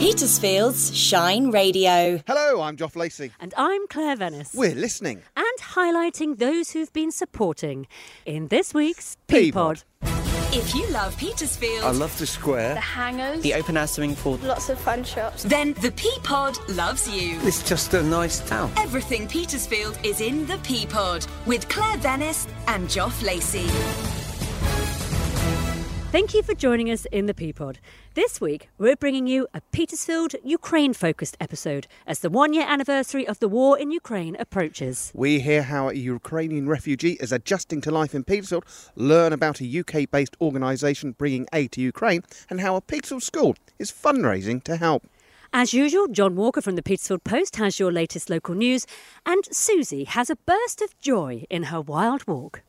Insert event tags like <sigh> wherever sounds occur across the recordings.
Petersfield's Shine Radio. Hello, I'm Joff Lacey. And I'm Claire Venice. We're listening. And highlighting those who've been supporting in this week's P pod. Peapod. If you love Petersfield, I love the square. The hangers. The open air swimming pool. Lots of fun shops. then the P pod loves you. It's just a nice town. Everything Petersfield is in the P pod with Claire Venice and Joff Lacey. Thank you for joining us in the P pod. This week, we're bringing you a Petersfield Ukraine focused episode as the one year anniversary of the war in Ukraine approaches. We hear how a Ukrainian refugee is adjusting to life in Petersfield, learn about a UK based organisation bringing aid to Ukraine, and how a Petersfield school is fundraising to help. As usual, Jon Walker from the Petersfield Post has your latest local news, and Suzie has a burst of joy in her Wilde Walk.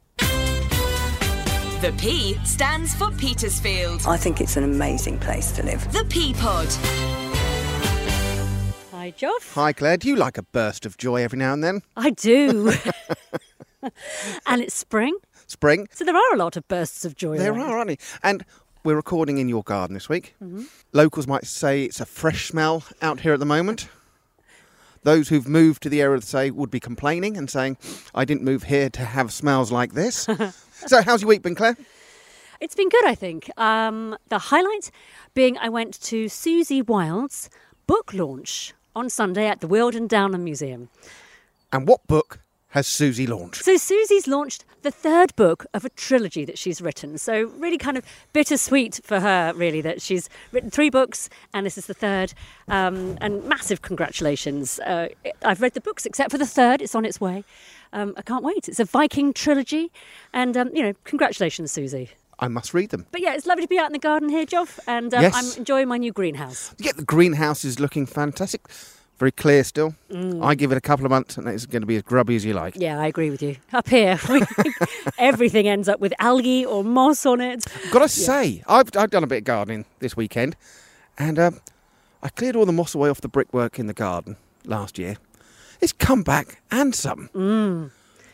The P stands for Petersfield. I think it's an amazing place to live. The P pod. Hi, Joff. Hi, Claire. Do you like a burst of joy every now and then? I do. <laughs> <laughs> and it's spring, Spring? so there are a lot of bursts of joy. There around. are, aren't they? And we're recording in your garden this week. Mm-hmm. Locals might say it's a fresh smell out here at the moment. Those who've moved to the area, say, would be complaining and saying, I didn't move here to have smells like this. <laughs> so, how's your week been, Claire? It's been good, I think. Um, the highlight being I went to Suzie Wilde's book launch on Sunday at the Weald and Downland Museum. And what book has Suzie launched? So Suzie's launched the third book of a trilogy that she's written. So really kind of bittersweet for her, really, that she's written three books and this is the third. Um, and massive congratulations. Uh, I've read the books except for the third. It's on its way. Um, I can't wait. It's a Viking trilogy. And, um, you know, congratulations, Suzie. I must read them. But yeah, it's lovely to be out in the garden here, Joff, and uh, Yes. I'm enjoying my new greenhouse. Yeah, the greenhouse is looking fantastic. Very clear still. Mm. I give it a couple of months and it's going to be as grubby as you like. Yeah, I agree with you. Up here, <laughs> everything ends up with algae or moss on it. Got to say, I've, I've done a bit of gardening this weekend and um, I cleared all the moss away off the brickwork in the garden last year. It's come back and some.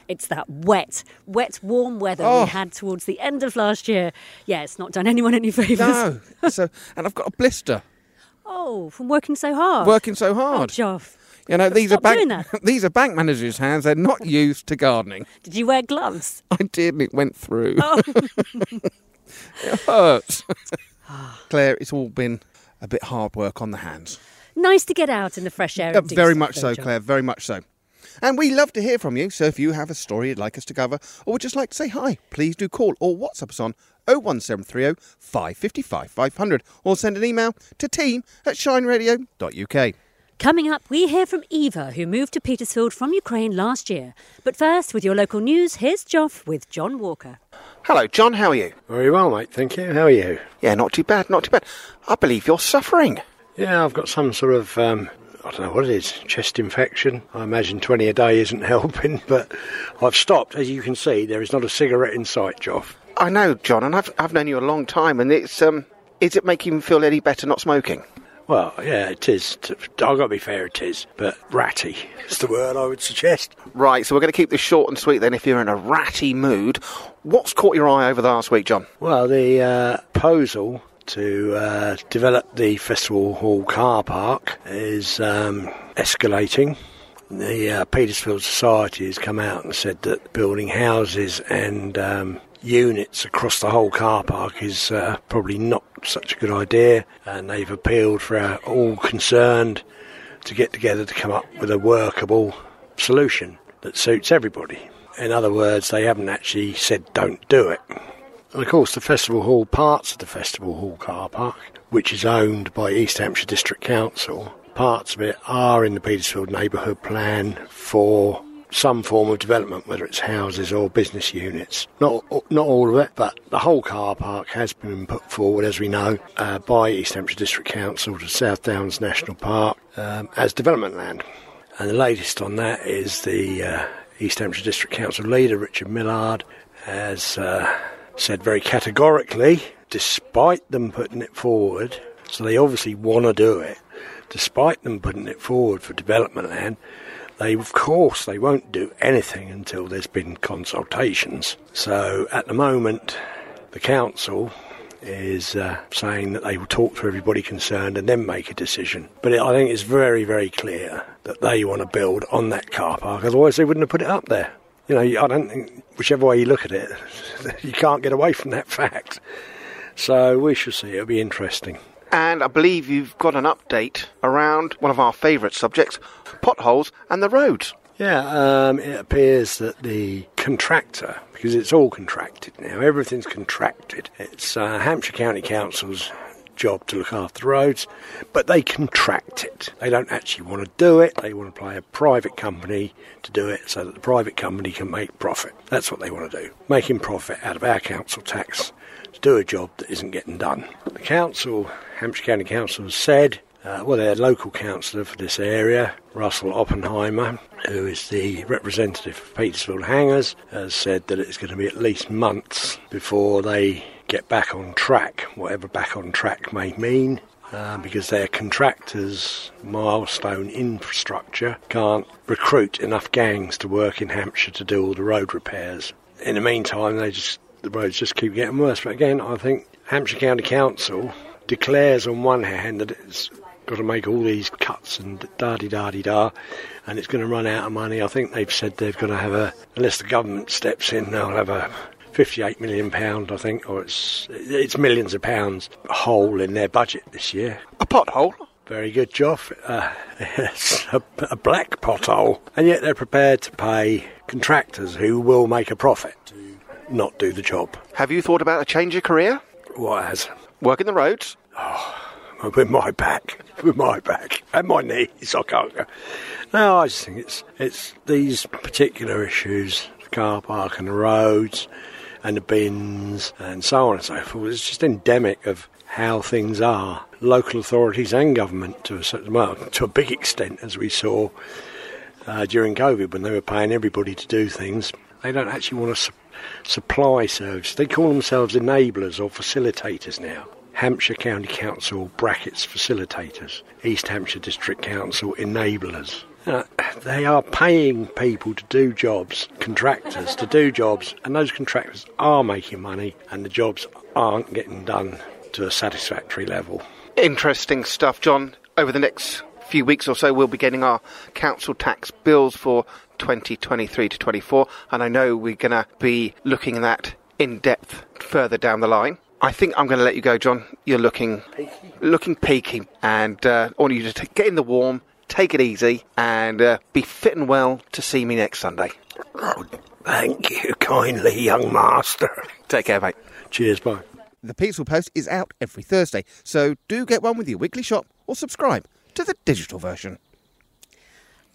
It's that wet, wet, warm weather Oh. we had towards the end of last year. Yeah, it's not done anyone any <laughs> favours. No. so, and I've got a blister Oh, from working so hard. working so Oh, hard. Joff. you know, these are bank <laughs> these are bank managers' hands. They're not used to gardening. Did you wear gloves? <laughs> I did, and it went through. Oh. <laughs> it hurts. <sighs> Claire, it's all been a bit hard work on the hands. nice to get out in the fresh air. Uh, very much so. Claire, very much so. And we love to hear from you, so if you have a story you'd like us to cover or would just like to say hi, please do call or WhatsApp us on 01730 555 500 or send an email to team at shineradio.uk. Coming up, we hear from Eva, who moved to Petersfield from Ukraine last year. But first, with your local news, here's Joff with Jon Walker. Hello, Jon, how are you? Very well, mate. Thank you. How are you? Yeah, not too bad, not too bad. I believe you're suffering. Yeah, I've got some sort of um, I don't know what it is, chest infection. I imagine 20 a day isn't <laughs> helping, but I've stopped. As you can see, there is not a cigarette in sight, Joff. I know, Jon, and I've, I've known you a long time, and it's, um, is it making you feel any better not smoking? Well, yeah, it is. I've got to be fair, it is. But ratty <laughs> is the word I would suggest. Right, so we're going to keep this short and sweet then if you're in a ratty mood. What's caught your eye over the last week, Jon? Well, the uh, proposal to uh, develop the Festival Hall car park is um, escalating. The uh, Petersfield Society has come out and said that building houses and um, units across the whole car park is uh, probably not such a good idea, and they've appealed for all concerned to get together to come up with a workable solution that suits everybody. In other words, they haven't actually said don't do it. And of course, the Festival Hall, parts of the Festival Hall car park, which is owned by East Hampshire District Council, parts of it are in the Petersfield Neighbourhood Plan for some form of development, whether it's houses or business units. Not not all of it, but the whole car park has been put forward, as we know, uh, by East Hampshire District Council to South Downs National Park um, as development land. And the latest on that is the uh, East Hampshire District Council leader, Richard Millard, has uh, said very categorically, despite them putting it forward, so they obviously want to do it, despite them putting it forward for development land, they of course they won't do anything until there's been consultations. So at the moment, the council is uh, saying that they will talk to everybody concerned and then make a decision. But it, I think it's very, very clear that they want to build on that car park, otherwise they wouldn't have put it up there. You know, I don't think, whichever way you look at it, <laughs> you can't get away from that <laughs> fact. So we shall see. It'll be interesting. And I believe you've got an update around one of our favourite subjects potholes and the roads. Yeah, um, it appears that the contractor, because it's all contracted now, everything's contracted. It's uh, Hampshire County Council's job to look after the roads, but they contract it. They don't actually want to do it. They want to play a private company to do it so that the private company can make profit. That's what they want to do, making profit out of our council tax to do a job that isn't getting done. The council, Hampshire County Council, has said uh, well, their local councillor for this area, Russell Oppenheimer, who is the representative of Petersfield Hangers, has said that it's going to be at least months before they get back on track, whatever back on track may mean. Uh, because their contractors, milestone infrastructure, can't recruit enough gangs to work in Hampshire to do all the road repairs. In the meantime, they just the roads just keep getting worse. But again, I think Hampshire County Council declares on one hand that it's got to make all these cuts and da di da di da, and it's going to run out of money. I think they've said they've got to have a, unless the government steps in, they'll have a 58 million pound, I think, or it's it's millions of pounds hole in their budget this year. A pothole? Very good, Joff. Uh, <laughs> it's a, a black pothole, and yet they're prepared to pay contractors who will make a profit to not do the job. Have you thought about a change of career? What has? Working the roads? Oh, with my back, <laughs> with my back and my knees, I can't go. No, I just think it's it's these particular issues, the car park and the roads, and the bins and so on and so forth. It's just endemic of how things are. Local authorities and government, to a certain well, to a big extent, as we saw uh, during COVID when they were paying everybody to do things, they don't actually want to su- supply service. They call themselves enablers or facilitators now. Hampshire County Council brackets facilitators, East Hampshire District Council enablers. Uh, they are paying people to do jobs, contractors to do jobs, and those contractors are making money, and the jobs aren't getting done to a satisfactory level. Interesting stuff, Jon. Over the next few weeks or so, we'll be getting our council tax bills for 2023 to 24, and I know we're going to be looking at that in depth further down the line. I think I'm going to let you go, Jon. You're looking looking peaky, and uh, I want you to get in the warm, take it easy, and uh, be fit and well to see me next Sunday. Oh, thank you kindly, young master. Take care, mate. Cheers, bye. The Petersfield Post is out every Thursday, so do get one with your weekly shop or subscribe to the digital version.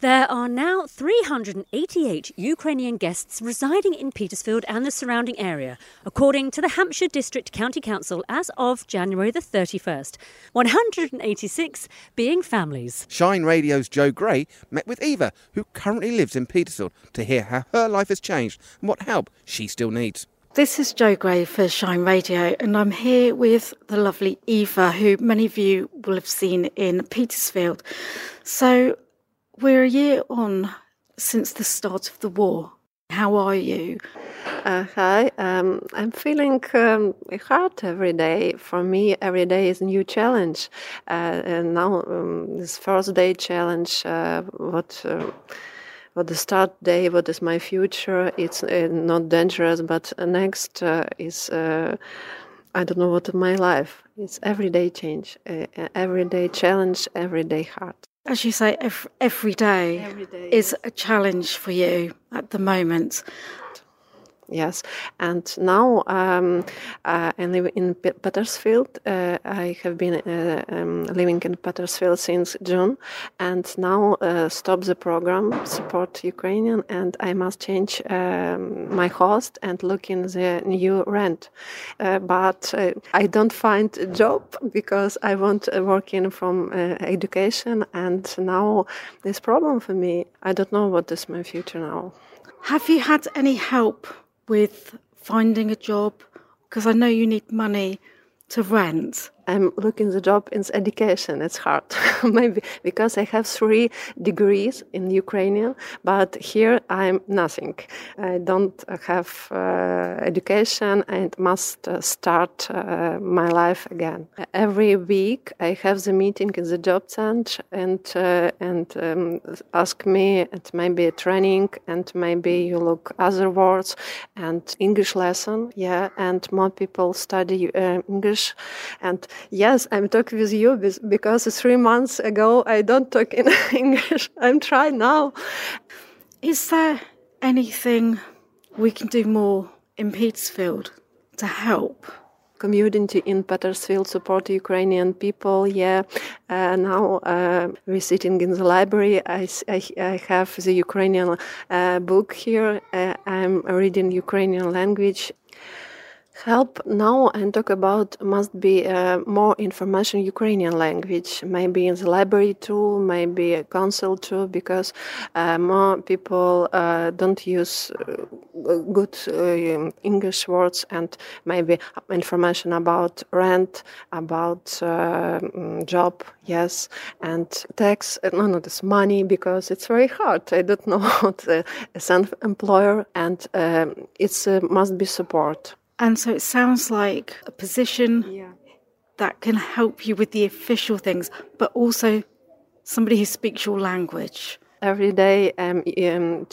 There are now 388 Ukrainian guests residing in Petersfield and the surrounding area, according to the Hampshire District County Council as of January the 31st, 186 being families. Shine Radio's Joe Gray met with Eva, who currently lives in Petersfield, to hear how her life has changed and what help she still needs. This is Joe Gray for Shine Radio, and I'm here with the lovely Eva, who many of you will have seen in Petersfield. So, we're a year on since the start of the war. How are you? Uh, hi, um, I'm feeling um, hard every day. For me, every day is a new challenge. Uh, and now, um, this first day challenge, uh, what uh, what the start day, what is my future? It's uh, not dangerous, but next uh, is I don't know what my life. It's everyday change, everyday challenge, everyday hard. As you say, every, every, day every day is a challenge for you at the moment. Yes, and now um, uh, I live in P- Petersfield. Uh, I have been uh, um, living in Petersfield since June, and now uh, stop the program, support Ukrainian, and I must change um, my host and look in the new rent. Uh, but uh, I don't find a job because I want to work in from education, and now this problem for me. I don't know what is my future now. Have you had any help with finding a job? Because I know you need money to rent. I'm looking the job in education. It's hard, <laughs> maybe because I have three degrees in Ukrainian, but here I'm nothing. I don't have uh, education and must uh, start uh, my life again. Every week I have the meeting in the job center and uh, and um, ask me and maybe a training and maybe you look other words and English lesson. Yeah, and more people study uh, English and Yes, I'm talking with you because three months ago I don't talk in <laughs> English. I'm trying now. Is there anything we can do more in Petersfield to help? community in Petersfield support Ukrainian people. Yeah, uh, now uh, we're sitting in the library. I, I, I have the Ukrainian uh, book here. Uh, I'm reading Ukrainian language help now and talk about must be uh, more information Ukrainian language, maybe in the library too, maybe a council too, because uh, more people uh, don't use uh, good uh, English words and maybe information about rent, about uh, mm, job, yes, and tax, no, not this money, because it's very hard. I don't <laughs> know what a self-employer and um, it's must be support. And so it sounds like a position yeah. that can help you with the official things, but also somebody who speaks your language. Every day, um, um,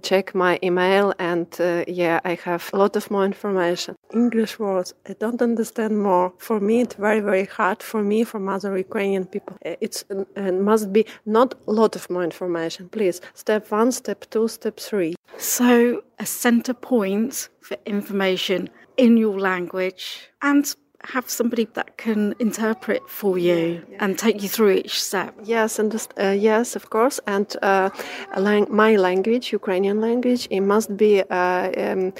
check my email, and uh, yeah, I have a lot of more information. English words, I don't understand more. For me, it's very, very hard. For me, from other Ukrainian people, uh, it's uh, must be not a lot of more information. Please, step one, step two, step three. So, a center point for information in your language and have somebody that can interpret for you yeah. and take you through each step. Yes, and uh, yes, of course. And uh, lang- my language, Ukrainian language, it must be uh, um,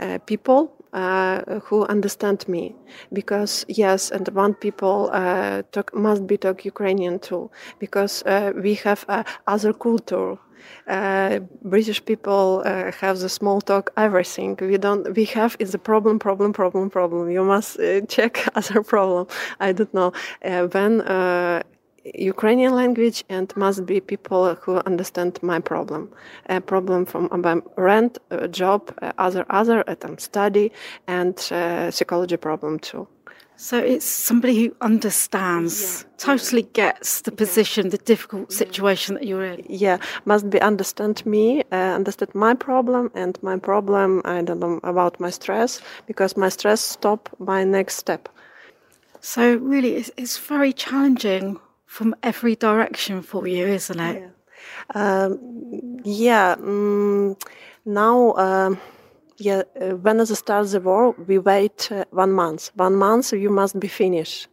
uh, people. Uh, who understand me because yes and one people uh, talk, must be talk ukrainian too because we have other culture uh, British people uh, have the small talk everything. We don't. We have is a problem, problem, problem, problem. You must uh, check <laughs> other problem. I don't know uh, when. Uh, Ukrainian language and must be people who understand my problem. A problem from um, rent, job, other other, um, study, and psychology problem too. So it's somebody who understands, yeah. totally gets the position, the difficult situation that you're in. Yeah, must be understand me, uh, understand my problem, and my problem. I don't know about my stress because my stress stop my next step. So really, it's, it's very challenging from every direction for you, isn't it? Yeah. Um, yeah um, now. Yeah, uh, when it starts the war, we wait uh, one month. One month, you must be finished.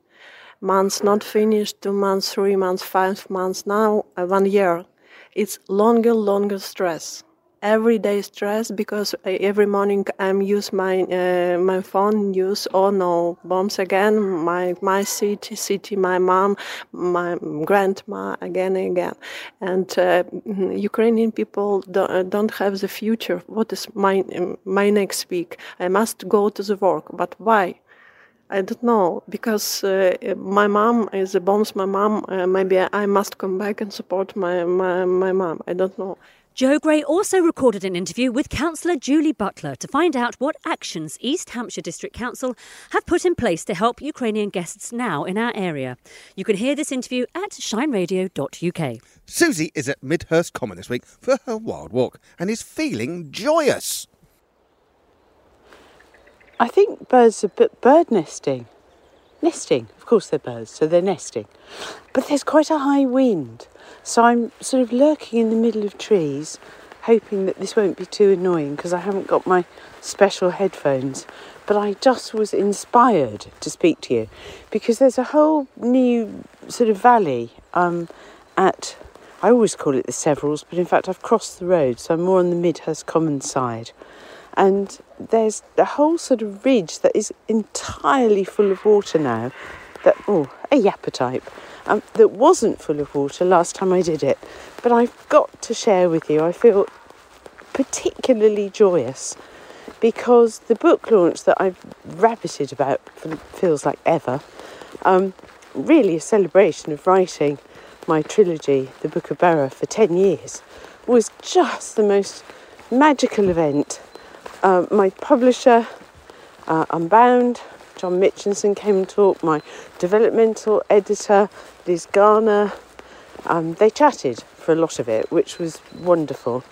Months not finished, two months, three months, five months. Now, uh, one year. It's longer, longer stress everyday stress because every morning I'm use my uh, my phone use oh no bombs again my my city city my mom my grandma again and again and uh, Ukrainian people don't, don't have the future what is my my next week I must go to the work but why I don't know because uh, my mom is the bombs. My mom, uh, maybe I must come back and support my, my, my mom. I don't know. Jo Gray also recorded an interview with Councillor Julie Butler to find out what actions East Hampshire District Council have put in place to help Ukrainian guests now in our area. You can hear this interview at shineradio.uk. Suzie is at Midhurst Common this week for her Wilde Walk and is feeling joyous. I think birds are bird nesting. Nesting, of course they're birds, so they're nesting. But there's quite a high wind. So I'm sort of lurking in the middle of trees, hoping that this won't be too annoying because I haven't got my special headphones. But I just was inspired to speak to you because there's a whole new sort of valley um, at, I always call it the Severals, but in fact I've crossed the road, so I'm more on the Midhurst Common side. And there's a whole sort of ridge that is entirely full of water now. That oh, a yapper type um, that wasn't full of water last time I did it. But I've got to share with you, I feel particularly joyous because the book launch that I've rabbited about feels like ever Um, really a celebration of writing my trilogy, The Book of Bera, for 10 years was just the most magical event. Uh, my publisher, uh, Unbound, John Mitchinson came and talked, my developmental editor, Liz Garner, um, they chatted for a lot of it, which was wonderful.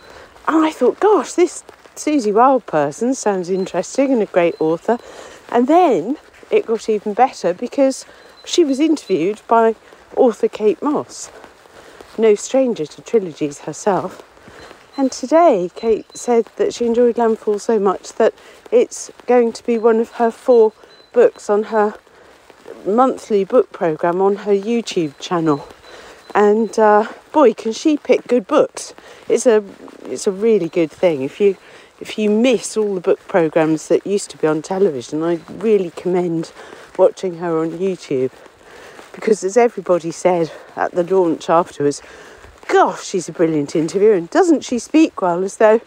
And I thought, gosh, this Suzie Wilde person sounds interesting and a great author. And then it got even better because she was interviewed by author Kate Mosse, no stranger to trilogies herself. And today, Kate said that she enjoyed Landfall so much that it's going to be one of her four books on her monthly book program on her YouTube channel. And uh, boy, can she pick good books! It's a it's a really good thing. If you if you miss all the book programs that used to be on television, I really commend watching her on YouTube because, as everybody said at the launch afterwards, gosh, she's a brilliant interviewer, and doesn't she speak well? As though,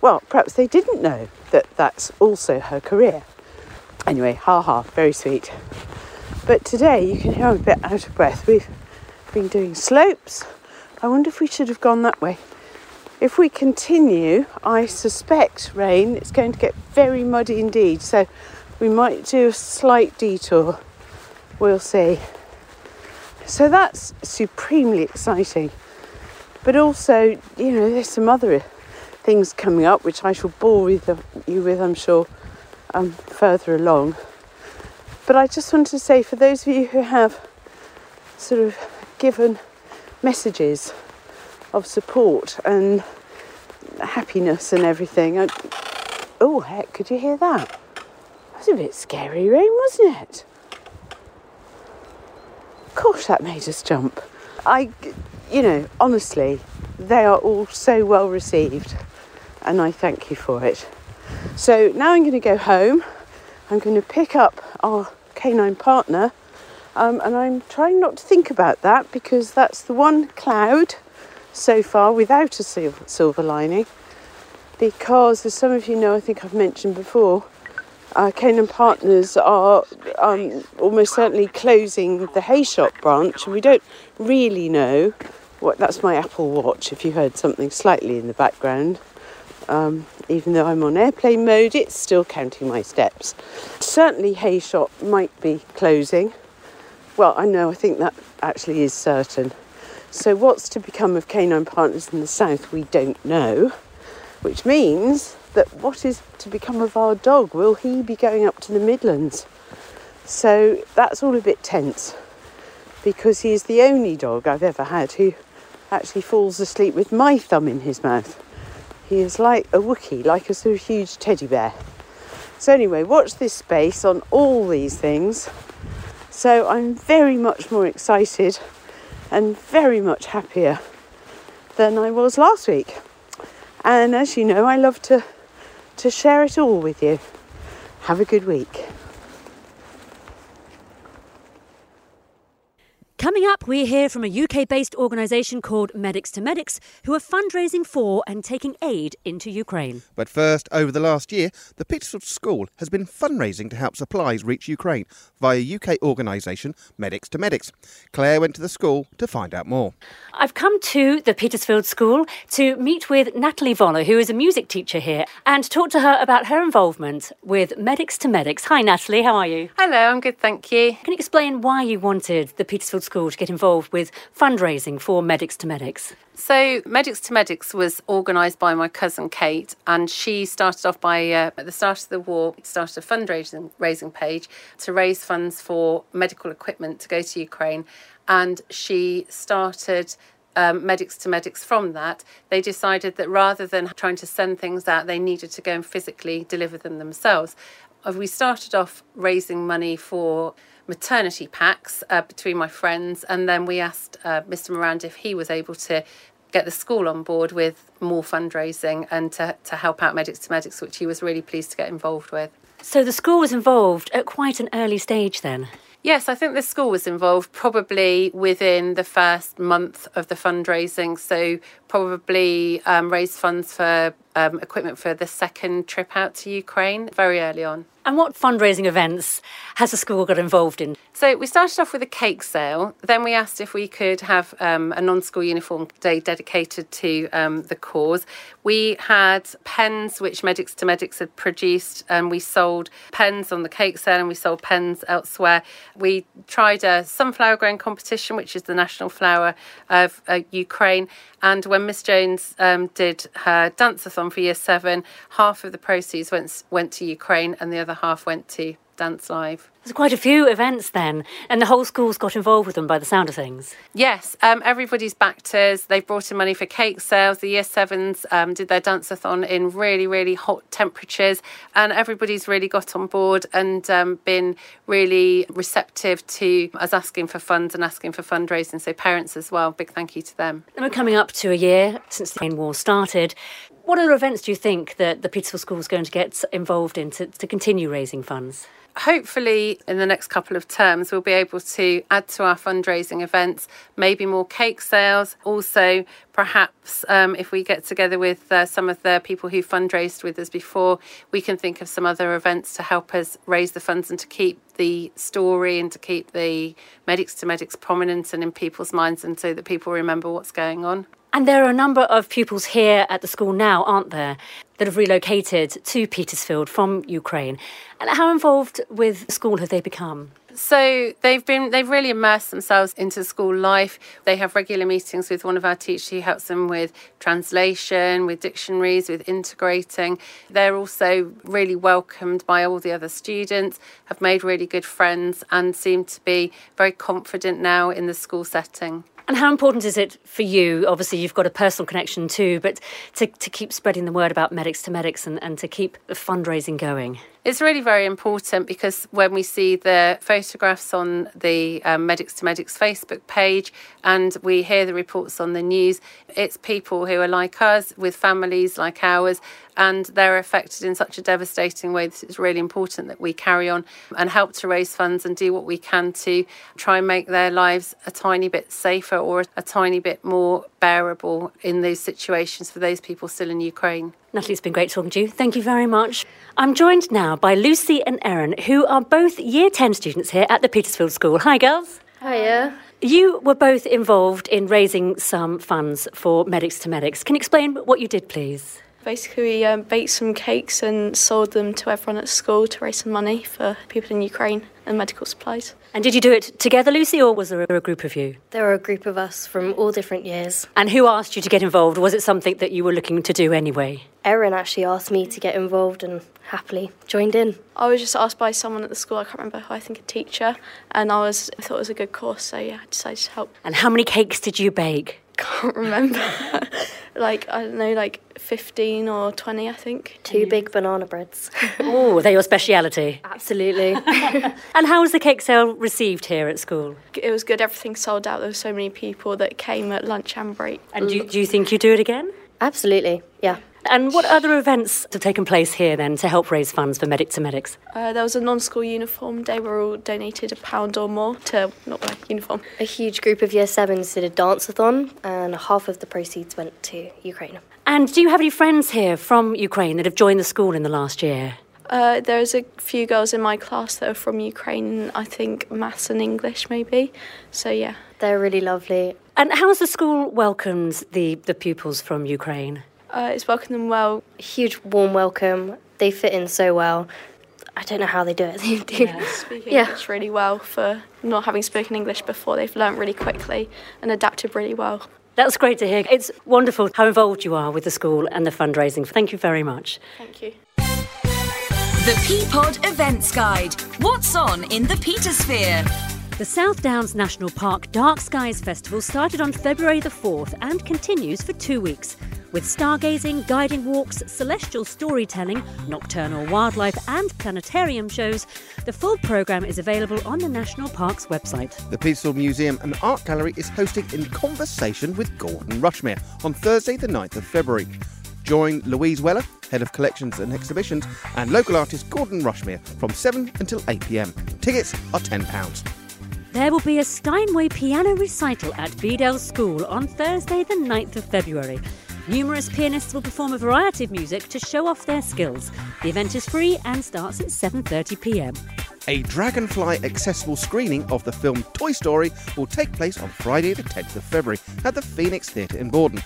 well, perhaps they didn't know that that's also her career. Anyway, ha ha, very sweet. But today you can hear I'm a bit out of breath. We've been doing slopes. I wonder if we should have gone that way. If we continue, I suspect rain, it's going to get very muddy indeed. So we might do a slight detour. We'll see. So that's supremely exciting. But also, you know, there's some other things coming up which I shall bore with you with, I'm sure, um, further along. But I just wanted to say for those of you who have sort of given messages of support and happiness and everything. I, oh, heck, could you hear that? That was a bit scary rain, wasn't it? Gosh, that made us jump. I, you know, honestly, they are all so well received, and I thank you for it. So now I'm going to go home. I'm going to pick up our canine partner, um, and I'm trying not to think about that because that's the one cloud so far without a silver, lining. Because, as some of you know, I think I've mentioned before, uh, Canine Partners are um, almost certainly closing the Heyshott branch, and we don't really know That's my Apple Watch. If you heard something slightly in the background, um, even though I'm on airplane mode, it's still counting my steps. Certainly, Heyshott might be closing. Well, I know. I think that actually is certain. So, what's to become of Canine Partners in the South, we don't know, which means that what is to become of our dog? Will he be going up to the Midlands? So that's all a bit tense because he is the only dog I've ever had who actually falls asleep with my thumb in his mouth. He is like a Wookie, like a sort of huge teddy bear. So, anyway, watch this space on all these things. So, I'm very much more excited and very much happier than I was last week. And as you know, I love to to share it all with you. Have a good week. Coming up, we hear from a UK based organisation called Medics to Medics who are fundraising for and taking aid into Ukraine. But first, over the last year, the Petersfield School has been fundraising to help supplies reach Ukraine via UK organisation Medics to Medics. Claire went to the school to find out more. I've come to the Petersfield School to meet with Natalie Voller, who is a music teacher here, and talk to her about her involvement with Medics to Medics. Hi, Natalie, how are you? Hello, I'm good, thank you. Can you explain why you wanted the Petersfield School to get involved with fundraising for Medics to Medics? So, Medics to Medics was organised by my cousin Kate, and she started off by, uh, at the start of the war, started a fundraising raising page to raise funds for medical equipment to go to Ukraine. And she started um, medics to medics from that, they decided that rather than trying to send things out, they needed to go and physically deliver them themselves. Uh, we started off raising money for maternity packs uh, between my friends, and then we asked uh, Mr. Miranda if he was able to get the school on board with more fundraising and to, to help out Medics to Medics, which he was really pleased to get involved with. So the school was involved at quite an early stage then? Yes, I think the school was involved probably within the first month of the fundraising. So, probably um, raised funds for um, equipment for the second trip out to Ukraine very early on. And what fundraising events has the school got involved in? So we started off with a cake sale. Then we asked if we could have um, a non-school uniform day dedicated to um, the cause. We had pens which Medics to Medics had produced, and we sold pens on the cake sale, and we sold pens elsewhere. We tried a sunflower growing competition, which is the national flower of uh, Ukraine. And when Miss Jones um, did her dance-a-thon for Year Seven, half of the proceeds went went to Ukraine, and the other half went to Dance Live. There's quite a few events then, and the whole school's got involved with them by the sound of things. Yes, um, everybody's backed us. They've brought in money for cake sales. The year sevens um, did their dance-a-thon in really, really hot temperatures, and everybody's really got on board and um, been really receptive to us asking for funds and asking for fundraising. So parents as well, big thank you to them. And we're coming up to a year since the Ukraine war started. What other events do you think that the Petersfield School is going to get involved in to, to continue raising funds? Hopefully in the next couple of terms we'll be able to add to our fundraising events maybe more cake sales also perhaps um, if we get together with uh, some of the people who fundraised with us before we can think of some other events to help us raise the funds and to keep the story and to keep the medics to medics prominent and in people's minds and so that people remember what's going on and there are a number of pupils here at the school now, aren't there, that have relocated to Petersfield from Ukraine. And how involved with school have they become? So they've been they've really immersed themselves into school life. They have regular meetings with one of our teachers who helps them with translation, with dictionaries, with integrating. They're also really welcomed by all the other students, have made really good friends and seem to be very confident now in the school setting. And how important is it for you? Obviously, you've got a personal connection too, but to, to keep spreading the word about medics to medics and, and to keep the fundraising going? It's really very important because when we see the photographs on the um, Medics to Medics Facebook page and we hear the reports on the news, it's people who are like us with families like ours and they're affected in such a devastating way that it's really important that we carry on and help to raise funds and do what we can to try and make their lives a tiny bit safer or a tiny bit more bearable in those situations for those people still in Ukraine. Natalie, it's been great talking to you. Thank you very much. I'm joined now by Lucy and Erin, who are both Year 10 students here at the Petersfield School. Hi, girls. Hiya. You were both involved in raising some funds for Medics to Medics. Can you explain what you did, please? Basically, we um, baked some cakes and sold them to everyone at school to raise some money for people in Ukraine and medical supplies. And did you do it together, Lucy, or was there a group of you? There were a group of us from all different years. And who asked you to get involved? Was it something that you were looking to do anyway? Erin actually asked me to get involved and happily joined in. I was just asked by someone at the school, I can't remember who, I think a teacher, and I was I thought it was a good course, so yeah, I decided to help. And how many cakes did you bake? Can't remember. <laughs> like, I don't know, like 15 or 20, I think. Two mm. big banana breads. <laughs> oh, they're your speciality. Absolutely. <laughs> and how was the cake sale received here at school? It was good. Everything sold out. There were so many people that came at lunch and break. And do you, mm. do you think you do it again? Absolutely, yeah. And what other events have taken place here then to help raise funds for Medic to Medics? Uh, there was a non-school uniform day where all donated a pound or more to not wear uniform. A huge group of year sevens did a dance-a-thon and half of the proceeds went to Ukraine. And do you have any friends here from Ukraine that have joined the school in the last year? Uh, there's a few girls in my class that are from Ukraine, I think maths and English maybe. So yeah. They're really lovely. And how has the school welcomed the, the pupils from Ukraine? Uh, it's welcomed them well. Huge warm welcome. They fit in so well. I don't know how they do it. <laughs> They do. Yeah, speak English really well for not having spoken English before. They've learnt really quickly and adapted really well. That's great to hear. It's wonderful how involved you are with the school and the fundraising. Thank you very much. Thank you. The P pod Events Guide. What's on in the Petersphere? The South Downs National Park Dark Skies Festival started on February the 4th and continues for two weeks. With stargazing, guiding walks, celestial storytelling, nocturnal wildlife, and planetarium shows, the full programme is available on the National Park's website. The Petersfield Museum and Art Gallery is hosting In Conversation with Gordon Rushmer on Thursday, the 9th of February. Join Louise Weller, Head of Collections and Exhibitions, and local artist Gordon Rushmer from 7 until 8 pm. Tickets are £10. There will be a Steinway piano recital at Bedales School on Thursday, the 9th of February. Numerous pianists will perform a variety of music to show off their skills. The event is free and starts at 7:30 p.m. A Dragonfly accessible screening of the film Toy Story will take place on Friday, the 10th of February, at the Phoenix Theatre in Bordon.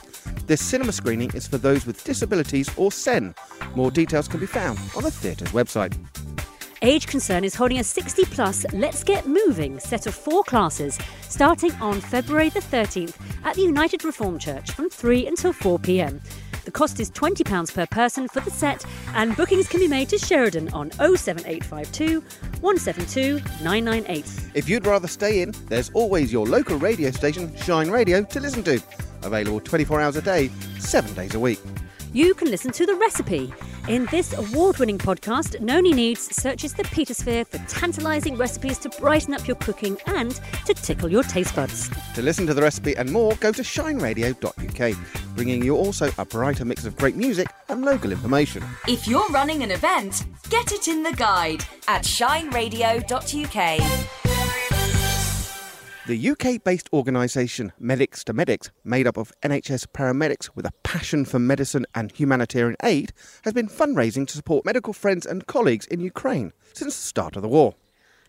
This cinema screening is for those with disabilities or SEN. More details can be found on the theatre's website. Age Concern is holding a 60 plus Let's Get Moving set of four classes starting on February the 13th at the United Reformed Church from 3 until 4 pm. The cost is £20 per person for the set, and bookings can be made to Sheridan on 07852 172 998. If you'd rather stay in, there's always your local radio station, Shine Radio, to listen to. Available 24 hours a day, 7 days a week. You can listen to The Recipe. In this award winning podcast, Noni Needs searches the Petersphere for tantalising recipes to brighten up your cooking and to tickle your taste buds. To listen to the recipe and more, go to shineradio.uk, bringing you also a brighter mix of great music and local information. If you're running an event, get it in the guide at shineradio.uk. The UK based organisation Medics to Medics, made up of NHS paramedics with a passion for medicine and humanitarian aid, has been fundraising to support medical friends and colleagues in Ukraine since the start of the war.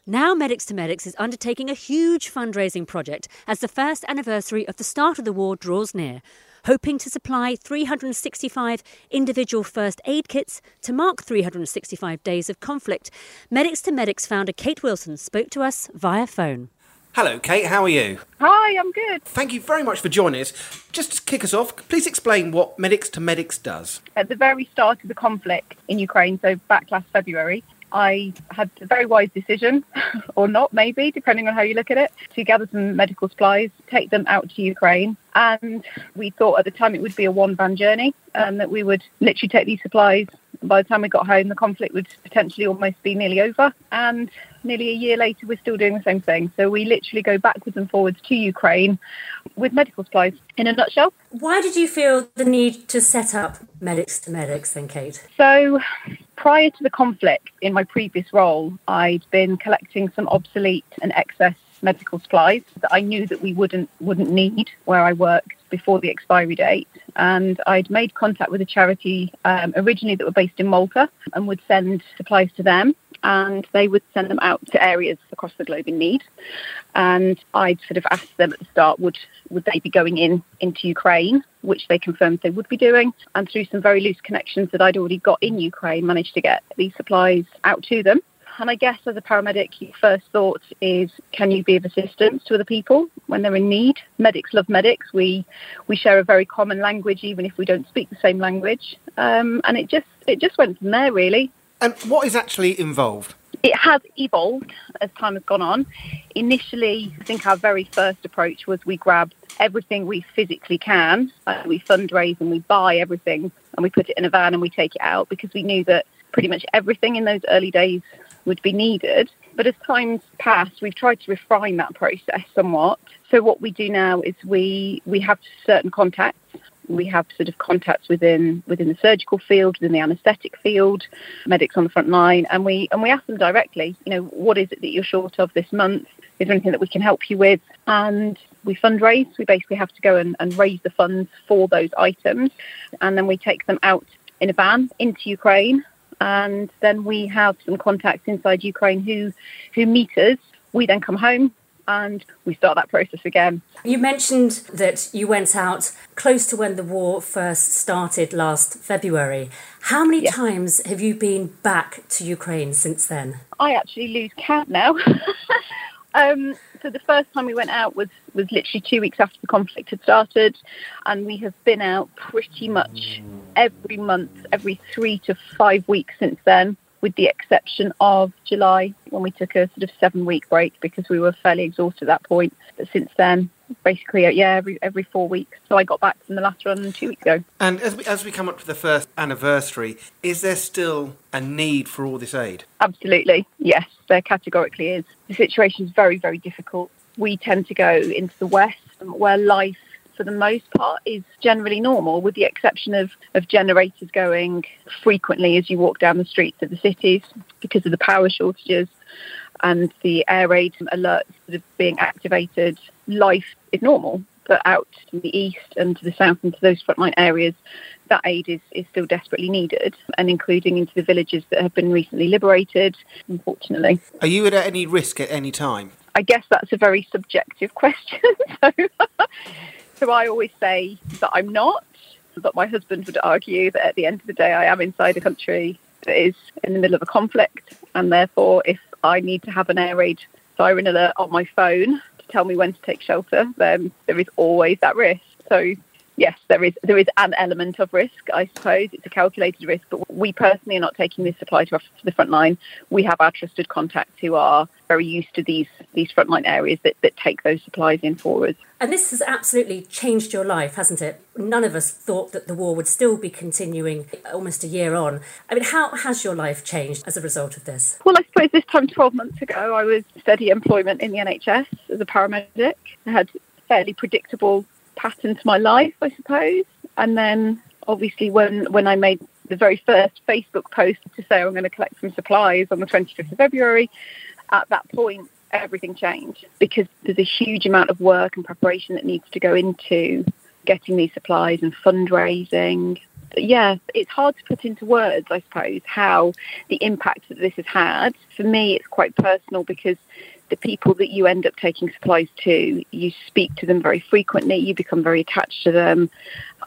Now, Medics to Medics is undertaking a huge fundraising project as the first anniversary of the start of the war draws near, hoping to supply 365 individual first aid kits to mark 365 days of conflict. Medics to Medics founder Kate Wilson spoke to us via phone. Hello, Kate, how are you? Hi, I'm good. Thank you very much for joining us. Just to kick us off, please explain what Medics to Medics does. At the very start of the conflict in Ukraine, so back last February, I had a very wise decision, <laughs> or not maybe, depending on how you look at it, to gather some medical supplies, take them out to Ukraine. And we thought at the time it would be a one van journey and that we would literally take these supplies. By the time we got home, the conflict would potentially almost be nearly over. And nearly a year later, we're still doing the same thing. So we literally go backwards and forwards to Ukraine with medical supplies in a nutshell. Why did you feel the need to set up Medics to Medics then, Kate? So prior to the conflict, in my previous role, I'd been collecting some obsolete and excess medical supplies that I knew that we wouldn't wouldn't need where I worked before the expiry date. And I'd made contact with a charity um, originally that were based in Malta and would send supplies to them. And they would send them out to areas across the globe in need. And I'd sort of asked them at the start, would would they be going in into Ukraine, which they confirmed they would be doing. And through some very loose connections that I'd already got in Ukraine, managed to get these supplies out to them. And I guess as a paramedic, your first thought is, can you be of assistance to other people when they're in need? Medics love medics. We we share a very common language, even if we don't speak the same language. Um, and it just it just went from there, really. And what is actually involved? It has evolved as time has gone on. Initially, I think our very first approach was we grab everything we physically can, uh, we fundraise and we buy everything and we put it in a van and we take it out because we knew that pretty much everything in those early days would be needed. But as time's passed, we've tried to refine that process somewhat. So what we do now is we we have certain contacts. We have sort of contacts within within the surgical field, within the anaesthetic field, medics on the front line, and we and we ask them directly. You know, what is it that you're short of this month? Is there anything that we can help you with? And we fundraise. We basically have to go and, and raise the funds for those items, and then we take them out in a van into Ukraine and then we have some contacts inside Ukraine who who meet us. We then come home and we start that process again. You mentioned that you went out close to when the war first started last February. How many times have you been back to Ukraine since then? I actually lose count now. <laughs> um, so the first time we went out was was literally two weeks after the conflict had started, and we have been out pretty much every month, every three to five weeks since then, with the exception of July when we took a sort of seven week break because we were fairly exhausted at that point. But since then, basically, uh, yeah, every every four weeks. So I got back from the last run two weeks ago. And as we, as we come up to the first anniversary, is there still a need for all this aid? Absolutely, yes, there categorically is. The situation is very, very difficult. We tend to go into the west where life for the most part is generally normal with the exception of, of generators going frequently as you walk down the streets of the cities because of the power shortages and the air raid alerts that are being activated life is normal. But out to the east and to the south and to those frontline areas, that aid is, is still desperately needed, and including into the villages that have been recently liberated, unfortunately. Are you at any risk at any time? I guess that's a very subjective question. <laughs> so, so I always say that I'm not, but my husband would argue that at the end of the day, I am inside a country that is in the middle of a conflict, and therefore, if I need to have an air raid siren alert on my phone to tell me when to take shelter, then there is always that risk. So yes, there is there is an element of risk, I suppose. It's a calculated risk, but we personally are not taking this supply to, the front line. We have our trusted contacts who are very used to these these frontline areas that, that take those supplies in for us. And this has absolutely changed your life, hasn't it? None of us thought that the war would still be continuing almost a year on. I mean, how has your life changed as a result of this? Well, I suppose this time 12 months ago, I was steady employment in the NHS as a paramedic. I had fairly predictable pattern to my life, I suppose. And then obviously when when I made the very first Facebook post to say I'm going to collect some supplies on the 25th of February, at that point everything changed because there's a huge amount of work and preparation that needs to go into getting these supplies and fundraising. But yeah, it's hard to put into words, I suppose, how the impact that this has had. For me, it's quite personal because the people that you end up taking supplies to, you speak to them very frequently, you become very attached to them.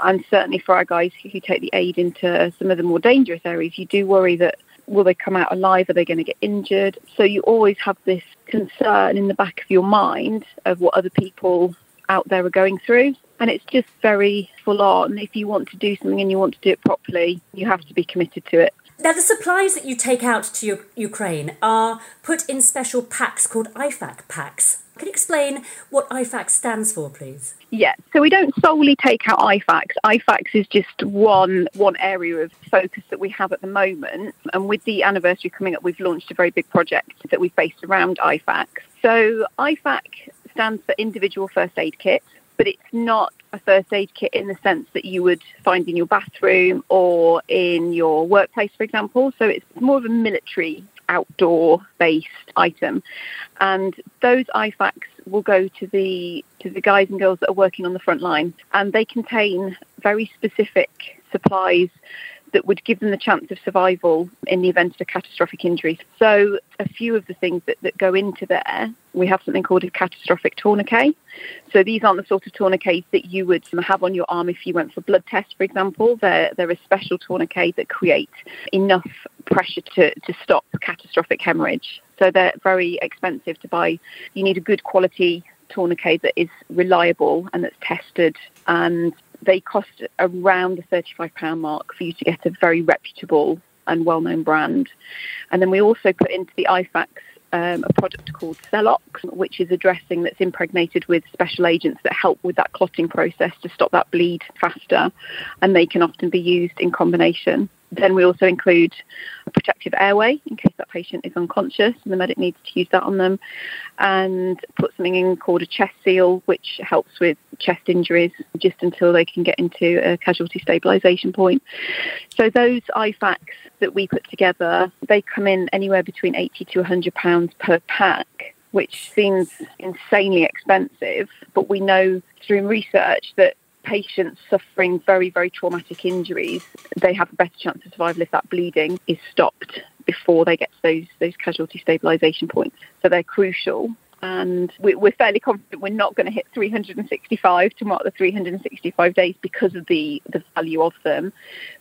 And certainly for our guys who take the aid into some of the more dangerous areas, you do worry that will they come out alive? Are they going to get injured? So you always have this concern in the back of your mind of what other people out there are going through. And it's just very full on. If you want to do something and you want to do it properly, you have to be committed to it. Now, the supplies that you take out to Ukraine are put in special packs called IFAK packs. Can you explain what IFAK stands for, please? Yeah, so we don't solely take out IFAKs. IFAKs is just one one area of focus that we have at the moment. And with the anniversary coming up, we've launched a very big project that we've based around IFAKs. So IFAK stands for Individual First Aid Kit but it's not a first aid kit in the sense that you would find in your bathroom or in your workplace, for example. So it's more of a military outdoor based item. And those IFAKs will go to the to the guys and girls that are working on the front line and they contain very specific supplies that would give them the chance of survival in the event of a catastrophic injury. So, a few of the things that, that go into there, we have something called a catastrophic tourniquet. So, these aren't the sort of tourniquets that you would have on your arm if you went for blood tests, for example. They're, they're a special tourniquet that create enough pressure to, to stop catastrophic hemorrhage. So, they're very expensive to buy. You need a good quality tourniquet that is reliable and that's tested and they cost around the £35 mark for you to get a very reputable and well known brand. And then we also put into the IFAKs um, a product called Celox, which is a dressing that's impregnated with special agents that help with that clotting process to stop that bleed faster. And they can often be used in combination. Then we also include a protective airway in case that patient is unconscious and the medic needs to use that on them, and put something in called a chest seal, which helps with chest injuries just until they can get into a casualty stabilisation point. So those IFAKs that we put together, they come in anywhere between 80 to 100 pounds per pack which seems insanely expensive, but we know through research that patients suffering very, very traumatic injuries, they have a better chance of survival if that bleeding is stopped before they get to those those casualty stabilisation points. So they're crucial. And we're fairly confident we're not going to hit 365 to mark the 365 days because of the, the value of them.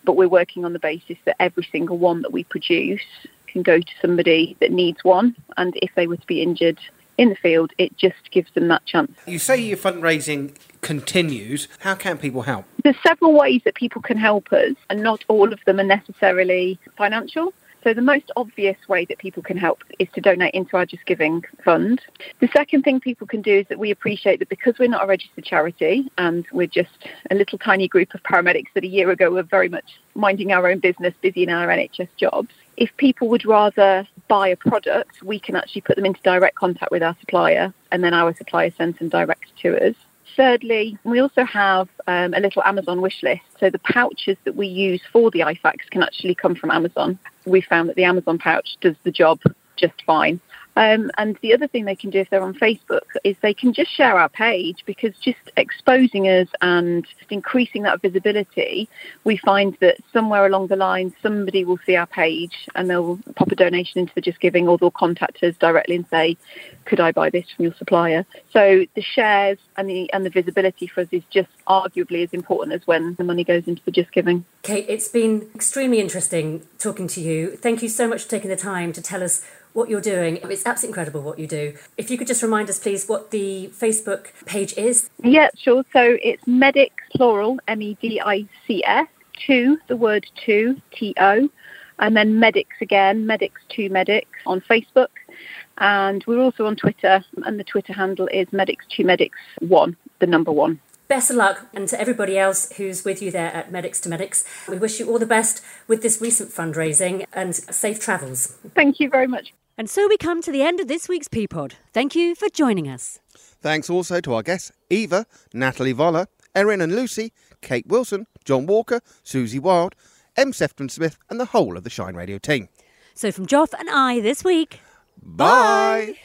But we're working on the basis that every single one that we produce can go to somebody that needs one. And if they were to be injured in the field, it just gives them that chance. You say your fundraising continues. How can people help? There's several ways that people can help us, and not all of them are necessarily financial. So the most obvious way that people can help is to donate into our Just Giving fund. The second thing people can do is that we appreciate that because we're not a registered charity and we're just a little tiny group of paramedics that a year ago were very much minding our own business, busy in our NHS jobs. If people would rather buy a product, we can actually put them into direct contact with our supplier and then our supplier sends them direct to us. Thirdly, we also have um, a little Amazon wish list. So the pouches that we use for the IFAKs can actually come from Amazon. We found that the Amazon pouch does the job just fine. Um, and the other thing they can do if they're on Facebook is they can just share our page because just exposing us and increasing that visibility, we find that somewhere along the line somebody will see our page and they'll pop a donation into the Just Giving or they'll contact us directly and say, could I buy this from your supplier? So the shares and the and the visibility for us is just arguably as important as when the money goes into the Just Giving. Kate, it's been extremely interesting talking to you. Thank you so much for taking the time to tell us what you're doing. It's absolutely incredible what you do. If you could just remind us, please, what the Facebook page is. Yeah, sure. So it's Medics, plural, M E D I C S, two, the word two, T O, and then Medics again, Medics to Medics on Facebook. And we're also on Twitter, and the Twitter handle is Medics2Medics1, the number one. Best of luck, and to everybody else who's with you there at Medics to Medics, we wish you all the best with this recent fundraising and safe travels. Thank you very much. And so we come to the end of this week's P pod. Thank you for joining us. Thanks also to our guests Eva, Natalie Voller, Erin and Lucy, Kate Wilson, Jon Walker, Suzie Wilde, M. Sefton Smith, and the whole of the Shine Radio team. So from Joff and I this week, Bye.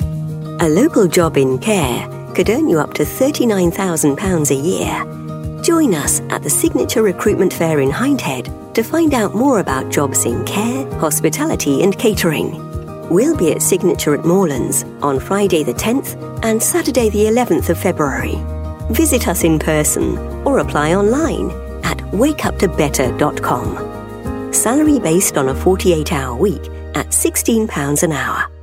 A local job in care could earn you up to £39,000 a year. Join us at the Signature Recruitment Fair in Hindhead to find out more about jobs in care, hospitality, and catering. We'll be at Signature at Moorlands on Friday the 10th and Saturday the 11th of February. Visit us in person or apply online at wakeuptobetter.com. Salary based on a 48 hour week at £16 an hour.